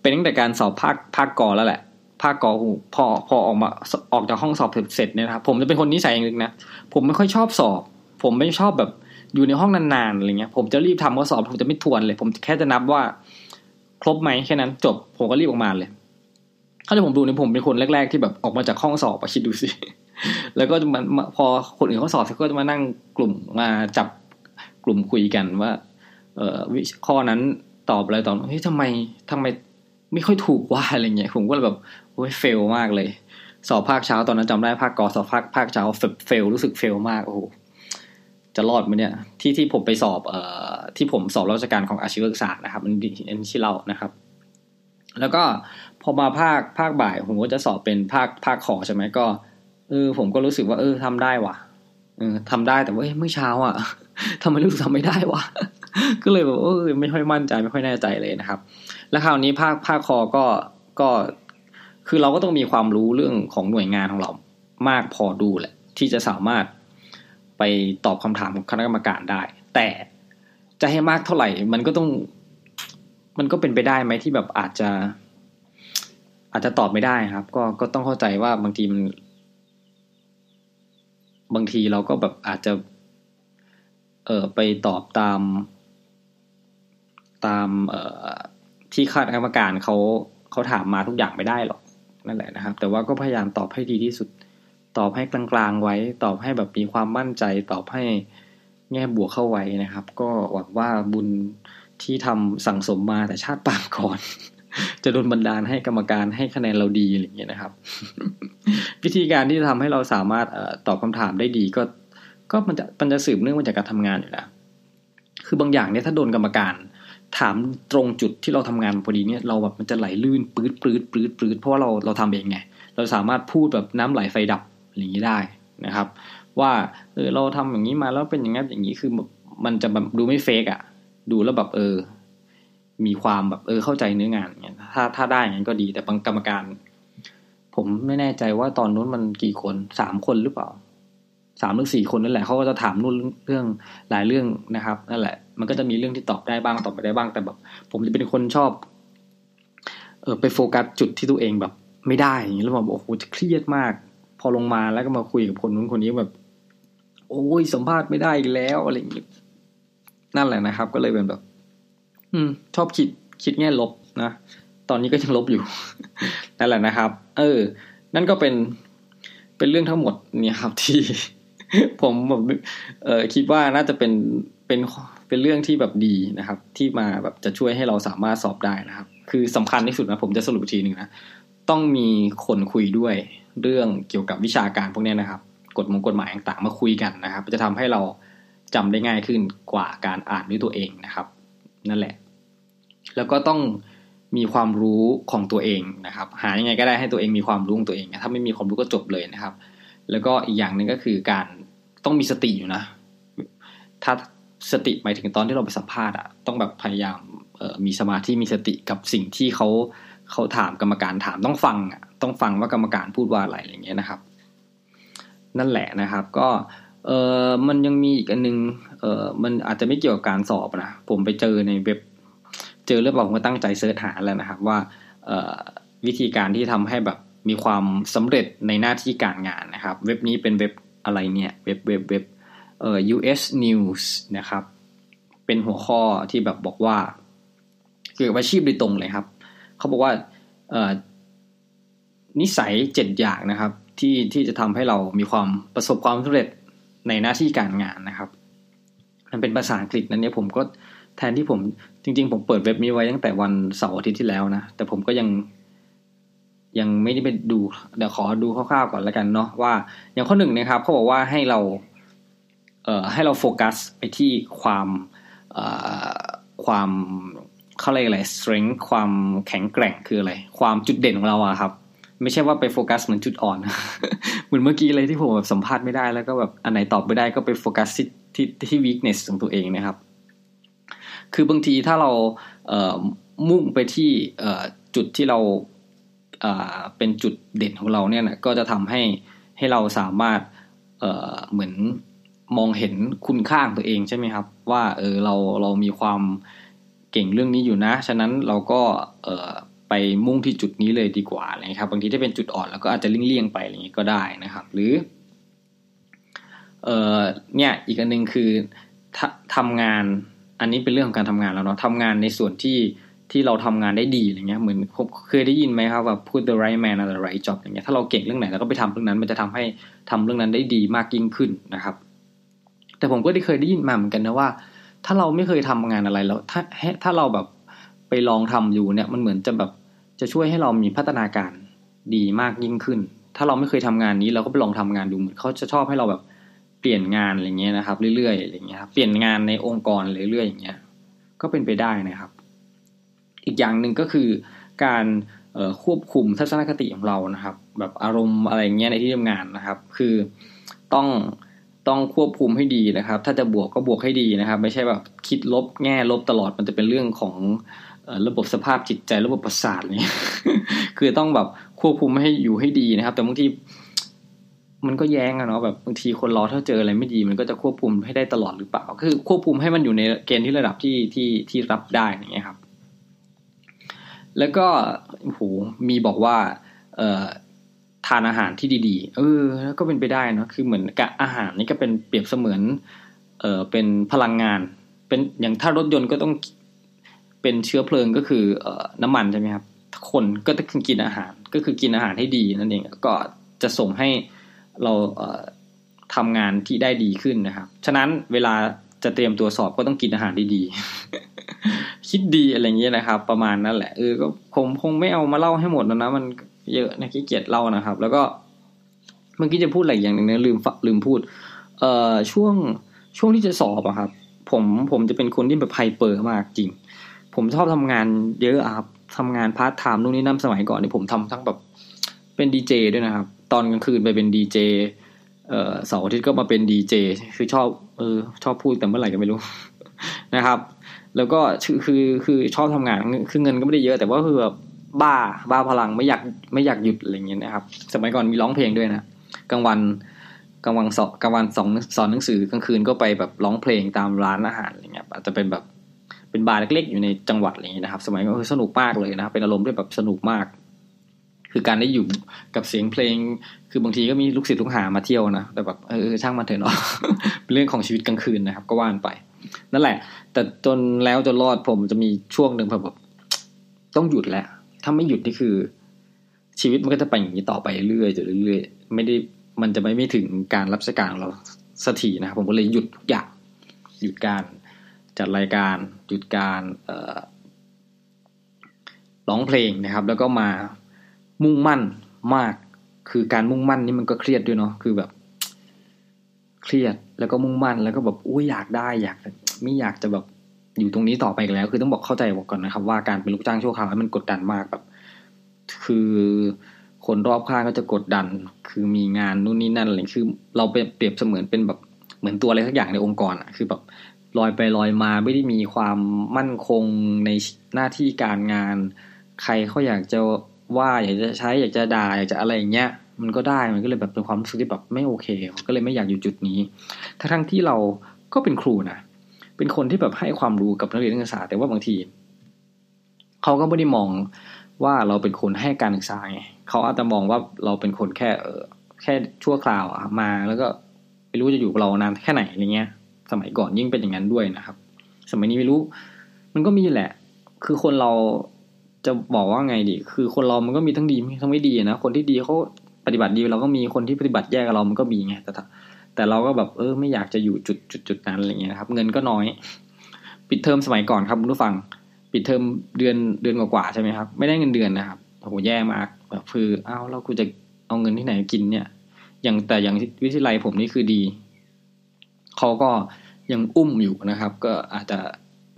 เป็นตั้งแต่การสอบภาคภาคกอแล้วแหละภาคกอพอพอออกมาออกจากห้องสอบเสร็จเนี่ยครับผมจะเป็นคนนิสัยอย่างนึงนะผมไม่ค่อยชอบสอบ ผมไม่ชอบแบบอยู่ในห้องนานๆอะไรเงี้ย ผมจะรีบทำข้อสอบผมจะไม่ทวนเลย ผมแค่จะนับว่า ครบไหมแค่นั้นจบผมก็รีบออกมาเลยถ้าที่ผมดูเนี่ยผมเป็นคนแรกๆที่แบบออกมาจากห้องสอบอะคิดดูสิแล้วก็มันพอคนอื่นเขาสอบเขาก็จะมานั่งกลุ่มมาจับกลุ่มคุยกันว่า เออวิข้อนั้นตอบอะไรตอบเฮ้ยทำไมทำไมไม่ค่อยถูกว่าอะไรเงี้ยผมก็เลยแบบโอ้ยเฟลมากเลย สอบภาคเช้าตอนนั้นจำได้ภาคกอสอบภาคภาคเช้าเฟลรู้สึกเฟลมากโอ้โห จะรอดไหมเนี่ยที่ที่ผมไปสอบเอ่อที่ผมสอบราชการของอาชีวศึกษานะครับมันอันที่เรานะครับ แล้วก็พอมาภาคภาคบ่าย ผมก็จะสอบเป็นภาคภาคขอใช่ไหมก็เออผมก็รู้สึกว่า เออทำได้ว่ะเออทำได้แต่ว่าเมื่อเช้าอะทำไมรู้สึกทำไม่ได้วะก็เลยแบบเออไม่ค่อยมั่นใจไม่ค่อยแน่ใจเลยนะครับ แล้วคราวนี้ภาคภาคคอก็ก็คือเราก็ต้องมีความรู้เรื่องของหน่วยงานของเรามากพอดูแหละ ที่จะสามารถ ไปตอบคำถามของคณะกรรมการได้ แต่จะให้มากเท่าไหร่ มันก็ต้อง มันก็เป็นไปได้ไหมที่แบบอาจจะ อาจจะตอบไม่ได้ครับ ก็ก็ต้องเข้าใจว่าบางทีมันบางทีเราก็แบบอาจจะ เออไปตอบตาม ตาม เอ่อที่คณะกรรมการเขาเขาถามมาทุกอย่างไม่ได้หรอกนั่นแหละนะครับ แต่ว่าก็พยายามตอบให้ดีที่สุด ตอบให้กลางๆไว้ ตอบให้แบบมีความมั่นใจ ตอบให้แง่บวกเข้าไว้นะครับ ก็หวังว่าบุญที่ทำสั่งสมมาแต่ชาติปางก่อน จะโดนบันดาลให้กรรมการให้คะแนนเราดีอะไรอย่างเงี้ยนะครับ วิธีการที่จะทำให้เราสามารถตอบคำถามได้ดีก็ ก็มันจะมันจะสืบเนื่องมาจากการทำงานอยู่แล้วคือบางอย่างเนี่ยถ้าโดนกรรมการถามตรงจุดที่เราทำงานพอดีเนี่ยเราแบบมันจะไหลลื่นปื๊ดปื๊ดปื๊ดปื๊ดเพราะว่าเราเราทำเองไงเราสามารถพูดแบบน้ำไหลไฟดับ อย่างนี้ได้นะครับ ว่าเออเราทำอย่างนี้มาแล้วเป็นอย่างนี้อย่างนี้คือมันจะแบบดูไม่เฟกอะ่ะดูแล้วแบบเออ มีความแบบเออเข้าใจเนื้องานเงี้ยถ้าถ้าได้อย่างนั้นก็ดีแต่บางกรรมการ ผมไม่แน่ใจว่าตอนนู้นมันกี่คนสามคนหรือเปล่าสามหรือสี่คนนั่นแหละเขาก็จะถามนู่นเรื่องหลายเรื่องนะครับนั่นแหละ มันก็จะมีเรื่องที่ตอบได้บ้างตอบไม่ได้บ้างแต่แบบ ผมจะเป็นคนชอบ เออไปโฟกัสจุดที่ตัวเองแบบ ไม่ได้อย่างนี้แล้วแบบโอ้โหจะเครียดมาก พอลงมาแล้วก็มาคุยกับคนนู้นคนนี้แบบ โอ้ยสัมภาษณ์ไม่ได้อีกแล้วอะไรอย่างนี้นั่นแหละนะครับ ก็เลยเป็นแบบ อืม ชอบคิดคิดแง่ลบนะตอนนี้ก็ยังลบอยู่ นั่นแหละนะครับ เออ นั่นก็เป็นเป็นเรื่องทั้งหมดเนี่ยครับที่ ผมแบบเออคิดว่าน่าจะเป็นเป็นเป็นเรื่องที่แบบดีนะครับ ที่มาแบบจะช่วยให้เราสามารถสอบได้นะครับ คือสำคัญที่สุดนะผมจะสรุปทีหนึ่งนะต้องมีคนคุยด้วย เรื่องเกี่ยวกับวิชาการพวกนี้นะครับกฎมงกฎหมายต่างๆ มาคุยกันนะครับ จะทำให้เราจำได้ง่ายขึ้นกว่าการอ่านด้วยตัวเองนะครับ นั่นแหละ แล้วก็ต้องมีความรู้ของตัวเองนะครับ หายังไงก็ได้ให้ตัวเองมีความรู้ของตัวเองถ้าไม่มีความรู้ก็จบเลยนะครับ แล้วก็อีกอย่างหนึ่งก็คือการต้องมีสติอยู่นะ ถ้าสติหมายถึงตอนที่เราไปสัมภาษณ์อะต้องแบบพยายามมีสมาธิมีสติกับสิ่งที่เขาเขาถามกรรมการถามต้องฟังอะ ต้องฟังว่ากรรมการพูดว่าอะไรอย่างเงี้ยนะครับ นั่นแหละนะครับ ก็เออมันยังมีอีกอันนึงเออมันอาจจะไม่เกี่ยวกับการสอบนะผมไปเจอในเว็บ เจอเรื่องผมก็ตั้งใจเสิร์ชหาแล้วนะครับ ว่าเออวิธีการที่ทำให้แบบมีความสำเร็จในหน้าที่การงานนะครับ เว็บนี้เป็นเว็บอะไรเนี่ยเว็บเว็บเว็บเอ่อ US News นะครับ เป็นหัวข้อที่แบบบอกว่า เกี่ยวกับอาชีพโดยตรงเลยครับ เขาบอกว่า นิสัยเจ็ดอย่างนะครับ ที่ที่จะทำให้เรามีความประสบความสำเร็จในหน้าที่การงานนะครับ มันเป็นภาษาอังกฤษนั้นเนี่ยผมก็แทนที่ผมจริง ๆ ผมเปิดเว็บนี้ไว้ตั้งแต่วันเสาร์อาทิตย์ที่แล้วนะ แต่ผมก็ยังยังไม่ได้ไปดู เดี๋ยวขอดูคร่าวๆก่อนแล้วกันเนาะว่า อย่างข้อหนึ่งนะครับเขาบอกว่าให้เราเอ่อให้เราโฟกัสไปที่ความเอ่อความเขาเรียกอะไร strength ความแข็งแกร่งคืออะไร ความจุดเด่นของเราอะครับ ไม่ใช่ว่าไปโฟกัสเหมือนจุดอ่อน เหมือนเมื่อกี้เลยที่ผมแบบสัมภาษณ์ไม่ได้แล้วก็แบบอันไหนตอบไม่ได้ก็ไปโฟกัสที่ที่ที่ weakness ของตัวเองนะครับ คือบางทีถ้าเราเอ่อมุ่งไปที่จุดที่เราเป็นจุดเด่นของเราเนี่ยนะก็จะทำให้ให้เราสามารถเเหมือนมองเห็นคุณค่าของตัวเองใช่ไหมครับ ว่าเออเราเรามีความเก่งเรื่องนี้อยู่นะ ฉะนั้นเราก็เไปมุ่งที่จุดนี้เลยดีกว่าอะไรครับ บางทีถ้าเป็นจุดอ่อนเราก็อาจจะเลี่ยงๆไปอะไรอย่างนี้ก็ได้นะครับ หรือเออเนี่ยอีกอันหนึ่งคือททำงาน อันนี้เป็นเรื่องของการทำงานแล้วเนาะทำงานในส่วนที่ที่เราทำงานได้ดีอะไรเงี้ยเหมือนเคยได้ยินไหมครับว่าพูด the right man at the right job อย่างเงี้ยถ้าเราเก่งเรื่องไหนเราก็ไปทำเรื่องนั้น มันจะทำให้ทำเรื่องนั้นได้ดีมากยิ่งขึ้นนะครับ แต่ผมก็ได้เคยได้ยินมาเหมือนกันนะว่า ถ้าเราไม่เคยทำงานอะไรแล้วถ้าถ้าเราแบบไปลองทำอยู่เนี่ยมันเหมือนจะแบบ จะช่วยให้เรามีพัฒนาการดีมากยิ่งขึ้น ถ้าเราไม่เคยทำงานนี้เราก็ไปลองทำงานดูเหมือนเขาจะชอบให้เราแบบเปลี่ยนงานอะไรเงี้ยนะครับ เรื่อยๆอะไรเงี้ยครับเปลี่ยนงานในองค์กรเรื่อยๆอย่างเงี้ยก็เป็นไปได้นะครับ อีกอย่างหนึ่งก็คือการควบคุมทัศนคติของเรานะครับ แบบอารมณ์อะไรเงี้ยในที่ทำงานนะครับ คือต้องต้องควบคุมให้ดีนะครับ ถ้าจะบวกก็บวกให้ดีนะครับ ไม่ใช่แบบคิดลบแง่ลบตลอดมันจะเป็นเรื่องของ ระบบสภาพจิตใจระบบประสาทเนี่ยคือต้องแบบควบคุมให้อยู่ให้ดีนะครับ แต่บางทีมันก็แย้งอะเนาะแบบบางทีคนรอถ้าเจออะไรไม่ดีมันก็จะควบคุมให้ได้ตลอดหรือเปล่า คือควบคุมให้มันอยู่ในเกณฑ์ที่ระดับที่ที่ที่รับได้อย่างเงี้ยครับ แล้วก็โอ้โหมีบอกว่า เอ่อทานอาหารที่ดี ๆ เออ แล้วก็เป็นไปได้เนาะคือเหมือนกับอาหารนี่ก็เป็นเปรียบเสมือน เออเป็นพลังงาน เป็นอย่างถ้ารถยนต์ก็ต้อง เป็นเชื้อเพลิงก็คือเออน้ำมันใช่ไหมครับ คนก็ต้องกินอาหารก็คือกินอาหารให้ดีนั่นเองก็จะส่งให้เราเออทำงานที่ได้ดีขึ้นนะครับ ฉะนั้นเวลาจะเตรียมตัวสอบก็ต้องกินอาหารดีๆ คิดดีอะไรเงี้ยนะครับ ประมาณนั้นแหละเออก็คงคงไม่เอามาเล่าให้หมดแล้วนะ มันเยอะนะขี้เกียจเล่านะครับ แล้วก็เมื่อกี้จะพูดอะไรอย่างหนึ่งนะลืมลืมพูด เอ่อช่วงช่วงที่จะสอบอะครับ ผมผมจะเป็นคนที่แบบ hyper มากจริง ผมชอบทำงานเยอะครับทำงานพาร์ทไทม์นู่นนี่นั่นสมัยก่อนนี่ผมทำทั้งแบบเป็นดีเจด้วยนะครับ ตอนกลางคืนไปเป็นดีเจเอ่อเสาร์อาทิตย์ก็มาเป็นดีเจคือชอบเออชอบพูดแต่เมื่อไหร่ก็ไม่รู้นะครับ แล้วก็คือคือคือชอบทำงานคือเงินก็ไม่ได้เยอะ แต่ว่าคือแบบบ้าบ้าพลังไม่อยากไม่อยากหยุดอะไรเงี้ยนะครับ สมัยก่อนมีร้องเพลงด้วยนะกลางวันกลางวันสองกลางวันสองสอนหนังสือกลางคืนก็ไปแบบร้องเพลงตามร้านอาหารอะไรเงี้ยอาจจะเป็นแบบ เป็นบาร์เล็กๆอยู่ในจังหวัดอะไรเงี้ยนะครับ สมัยก็สนุกมากเลยนะครับ เป็นอารมณ์ที่แบบสนุกมาก คือการได้อยู่กับเสียงเพลง คือบางทีก็มีลูกศิษย์ลูกหามาเที่ยวนะแต่แบบเออช่างมันเถอะเนาะเป็นเรื่องของชีวิตกลางคืนนะครับ ก็ว่านไป นั่นแหละ แต่จนแล้วจนรอดผมจะมีช่วงหนึ่งแบบต้องหยุดแล้วถ้าไม่หยุดนี่คือ ชีวิตมันก็จะไปอย่างนี้ต่อไปเรื่อยๆเรื่อยๆไม่ได้มันจะไม่ไม่ถึงการรับราชการของเราสักทีนะครับผมก็เลยหยุดทุกอย่างหยุดการ จัดรายการหยุดการร้องเพลงนะครับ แล้วก็มามุ่งมั่นมาก คือการมุ่งมั่นนี่มันก็เครียดด้วยเนาะคือแบบ เครียดแล้วก็มุ่งมั่นแล้วก็แบบอุ้ยอยากได้อยากไม่อยากจะแบบอยู่ตรงนี้ต่อไปแล้ว คือต้องบอกเข้าใจบอกก่อนนะครับ ว่าการเป็นลูกจ้างชั่วคราวมันกดดันมากแบบ คือคนรอบข้างก็จะกดดัน คือมีงานนู่นนี่นั่นอะไรคือ เราเปรียบเสมือนเป็นแบบเหมือนตัวอะไรสักอย่างในองค์กรอะ คือแบบ ลอยไปลอยมาไม่ได้มีความมั่นคงในหน้าที่การงาน ใครเขาอยากจะว่าอยากจะใช้อยากจะด่าอยากจะอะไรอย่างเงี้ยมันก็ได้มันก็เลยแบบเป็นความรู้สึกที่แบบไม่โอเคก็เลยไม่อยากอยู่จุดนี้ ทั้งที่เราก็เป็นครูนะเป็นคนที่แบบให้ความรู้กับนักเรียนนักศึกษาแต่ว่าบางทีเขาก็ไม่ได้มองว่าเราเป็นคนให้การศึกษาไงเขาอาจจะมองว่าเราเป็นคนแค่แค่ชั่วคราวมาแล้วก็ไม่รู้จะอยู่กับเรานานแค่ไหนอะไรเงี้ย สมัยก่อนยิ่งเป็นอย่างนั้นด้วยนะครับ สมัยนี้ไม่รู้ มันก็มีแหละ คือคนเราจะบอกว่าไงดี คือคนเรามันก็มีทั้งดีทั้งไม่ดีนะ คนที่ดีเขาปฏิบัติดีเราก็มีคนที่ปฏิบัติแย่กับเรามันก็มีไง แต่แต่เราก็แบบเออไม่อยากจะอยู่จุดจุดจุดนั้นอะไรเงี้ยครับ เงินก็น้อย ปิดเทอมสมัยก่อนครับคุณผู้ฟัง ปิดเทอมเดือนเดือนกว่าๆใช่ไหมครับ ไม่ได้เงินเดือนนะครับโหแย่มากแบบคืออ้าวเรากูจะเอาเงินที่ไหนกินเนี่ย อย่างแต่อย่างวิทยาลัยผมนี่คือดี เขาก็ยังอุ้มอยู่นะครับ ก็อาจจะ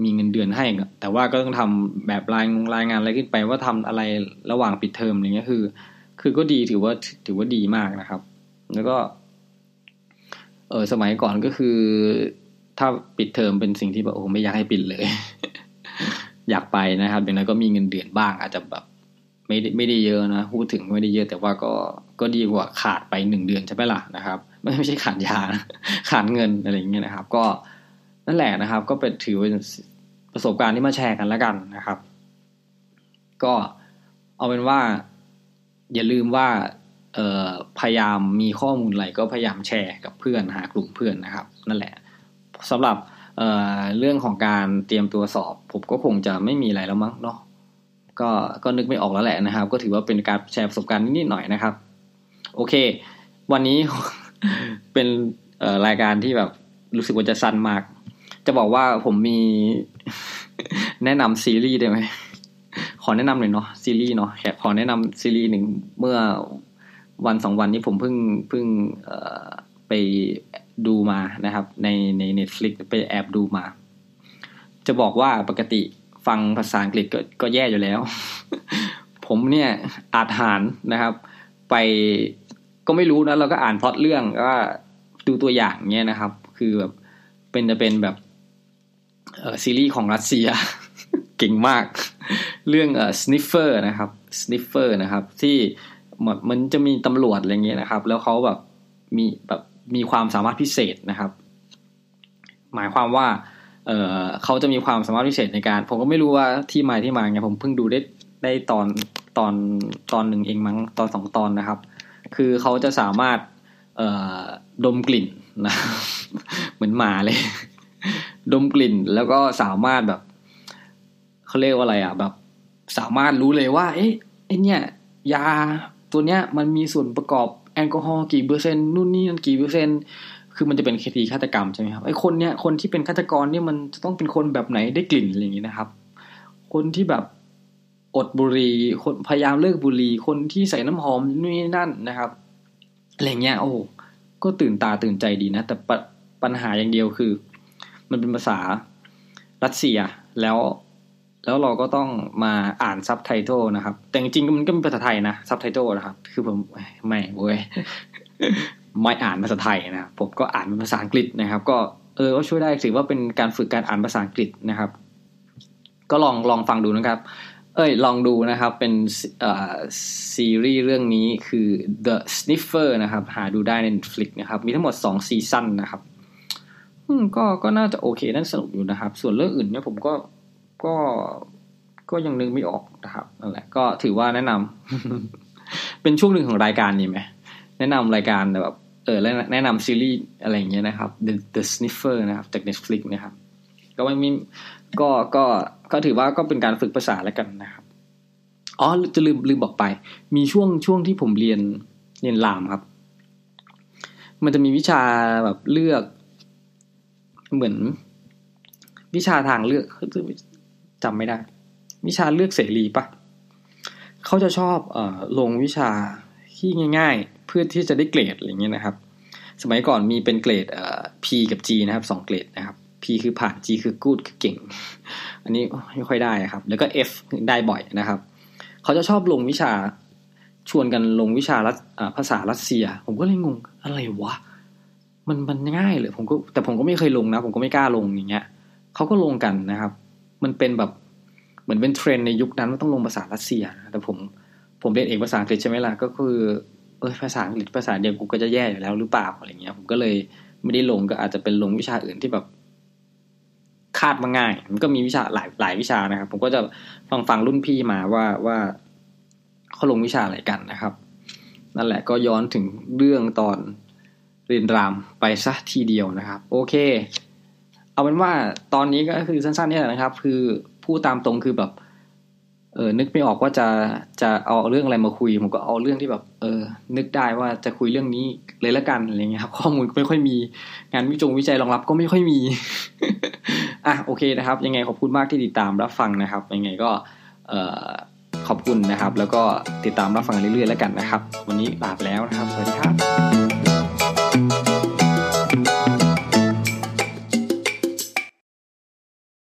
มีเงินเดือนให้ แต่ว่าก็ต้องทำแบบรายรายงานอะไรขึ้นไปว่าทำอะไรระหว่างปิดเทอมอย่างเงี้ยคือ คือก็ดีถือว่าถือว่าดีมากนะครับ แล้วก็เออสมัยก่อนก็คือ ถ้าปิดเทอมเป็นสิ่งที่แบบโอ้ไม่อยากให้ปิดเลย อยากไปนะครับอย่างนั้นก็มีเงินเดือนบ้าง อาจจะแบบไม่ไม่ได้เยอะนะพูดถึงไม่ได้เยอะ แต่ว่าก็ก็ดีกว่าขาดไปหนึ่งเดือนใช่ไหมล่ะนะครับ ไม่ไม่ใช่ขาดยาขาดเงินอะไรอย่างเงี้ยนะครับ ก็นั่นแหละนะครับ ก็เป็นถือเป็นประสบการณ์ที่มาแชร์กันแล้วกันนะครับ ก็เอาเป็นว่า อย่าลืมว่าเออพยายามมีข้อมูลอะไรก็พยายามแชร์กับเพื่อนหากลุ่มเพื่อนนะครับ นั่นแหละสำหรับเเรื่องของการเตรียมตัวสอบ ผมก็คงจะไม่มีอะไรแล้วมั้งเนาะก็ก็นึกไม่ออกแล้วแหละนะครับ ก็ถือว่าเป็นการแชร์ประสบการณ์นิดหน่อยนะครับ โอเค วันนี้ เป็นรายการที่แบบรู้สึกว่าจะสั้นมาก จะบอกว่าผมมีแนะนำซีรีส์ได้ไหม ขอแนะนำหน่อยเนาะซีรีส์เนาะแค่ขอแนะนำซีรีส์หนึ่งเมื่อวันสองวันนี้ผมเพิ่งเพิ่งไปดูมานะครับ ในในเน็ตฟลิกไปแอบดูมา จะบอกว่าปกติฟังภาษาอังกฤษก็ก็แย่อยู่แล้ว ผมเนี่ยอาจหาญนะครับ ไป ก็ไม่รู้นะเราก็อ่านพล็อตเรื่องก็ดูตัวอย่างเนี้ยนะครับ คือแบบเป็นจะเป็นแบบเออซีรีส์ของรัสเซีย เก่งมาก เรื่องเอ่อ Sniffer นะครับ Sniffer นะครับ ที่มันจะมีตำรวจอะไรเงี้ยนะครับ แล้วเขาแบบมีแบบมีความสามารถพิเศษนะครับ หมายความว่า เออเขาจะมีความสามารถพิเศษในการ ผมก็ไม่รู้ว่าที่มาที่มาไงผมเพิ่งดูได้ได้ตอนตอนตอนหนึ่งเองมั้งตอนสองตอนนะครับ คือเขาจะสามารถเอ่อดมกลิ่นนะเหมือนหมาเลย ดมกลิ่นแล้วก็สามารถแบบเขาเรียกว่าอะไรอะแบบ สามารถรู้เลยว่า เอ๊ะไอเนี่ย ยาตัวเนี้ย มันมีส่วนประกอบแอลกอฮอล์กี่เปอร์เซ็นต์นู่นนี่นั่นกี่เปอร์เซ็นต์คือมันจะเป็นคดีฆาตกรรมใช่ไหมครับไอคนเนี้ยคนที่เป็นฆาตกรเนี่ยมันจะต้องเป็นคนแบบไหนได้กลิ่นอะไรอย่างนี้นะครับ คนที่แบบ อดบุหรี่คนพยายามเลิกบุหรี่คนที่ใส่น้ำหอมนี่นั่นนะครับอะไรเงี้ยโอ้ก็ตื่นตาตื่นใจดีนะ แต่ปปัญหาอย่างเดียวคือ มันเป็นภาษารัสเซียแล้วแล้วเราก็ต้องมาอ่านซับไตเติลนะครับ แต่จริงๆมันก็เป็นภาษาไทยนะซับไตเติลนะครับ คือผมไม่เว้ยไม่อ่านภาษาไทยนะผมก็อ่านเป็นภาษาอังกฤษนะครับ ก็เออก็ช่วยได้ถือว่าเป็นการฝึกการอ่านภาษาอังกฤษนะครับ ก็ลองลองฟังดูนะครับ เอ้ยลองดูนะครับเป็นซีรีส์เรื่องนี้คือ The Sniffer นะครับ หาดูได้ใน Netflix นะครับ มีทั้งหมดสอง season นะครับก็ก็น่าจะโอเคน่าสนุกอยู่นะครับ ส่วนเรื่องอื่นเนี่ยผมก็ก็ก็ยังนึกไม่ออกนะครับนั่นแหละก็ถือว่าแนะนำ เป็นช่วงหนึ่งของรายการนี่ไหมแนะนำรายการแบบเออแล้วแนะนำซีรีส์อะไรอย่างเงี้ยนะครับ The The Sniffer นะครับจาก Netflix นะครับ ก็ไม่มีก็ก็ ก็ถือว่าก็เป็นการฝึกภาษาแล้วกันนะครับอ๋อจะลืมลืมบอกไป มีช่วงช่วงที่ผมเรียนเรียนรามครับ มันจะมีวิชาแบบเลือกเหมือน วิชาทางเลือกจำไม่ได้ วิชาเลือกเสรีปะเขาจะชอบเอ่อลงวิชาที่ง่าย ๆ เพื่อที่จะได้เกรดอะไรเงี้ยนะครับ สมัยก่อนมีเป็นเกรดเอ่อ P กับ G นะครับสองเกรดนะครับ P คือผ่าน G คือ good คือเก่ง อันนี้ไม่ค่อยได้ครับ แล้วก็ F ได้บ่อยนะครับ เขาจะชอบลงวิชาชวนกันลงวิชาภาษารัสเซีย ผมก็เลยงงอะไรวะมันมันง่ายเลยผมก็แต่ผมก็ไม่เคยลงนะ ผมก็ไม่กล้าลงอย่างเงี้ยเขาก็ลงกันนะครับ มันเป็นแบบเหมือนเป็นเทรนในยุคนั้นว่าต้องลงภาษารัสเซียแต่ผมผมเรียนเอกภาษาอังกฤษใช่ไหมล่ะก็คือเออภาษาอังกฤษภาษาเดียวกูก็จะแย่อยู่แล้วหรือเปล่าอะไรเงี้ย ผมก็เลยไม่ได้ลงก็อาจจะเป็นลงวิชาอื่นที่แบบ คาดมาง่าย มันก็มีวิชาหลายหลายวิชานะครับ ผมก็จะฟังฟังรุ่นพี่มาว่าว่าเขาลงวิชาอะไรกันนะครับ นั่นแหละก็ย้อนถึงเรื่องตอนเรียนรามไปซะทีเดียวนะครับ โอเค เอาเป็นว่าตอนนี้ก็คือสั้นๆนี่แหละนะครับ คือพูดตามตรงคือแบบ เออนึกไม่ออกว่าจะจะเอาเรื่องอะไรมาคุย ผมก็เอาเรื่องที่แบบ เออ นึกได้ว่าจะคุยเรื่องนี้เลยละกันอะไรเงี้ยครับ ข้อมูลไม่ค่อยมี งานวิจงวิจัยรองรับก็ไม่ค่อยมี อะโอเคนะครับ ยังไงขอบคุณมากที่ติดตามรับฟังนะครับ ยังไงก็เออขอบคุณนะครับ แล้วก็ติดตามรับฟังเรื่อยๆแล้วกันนะครับ วันนี้ลาไปแล้วนะครับ สวัสดีครับ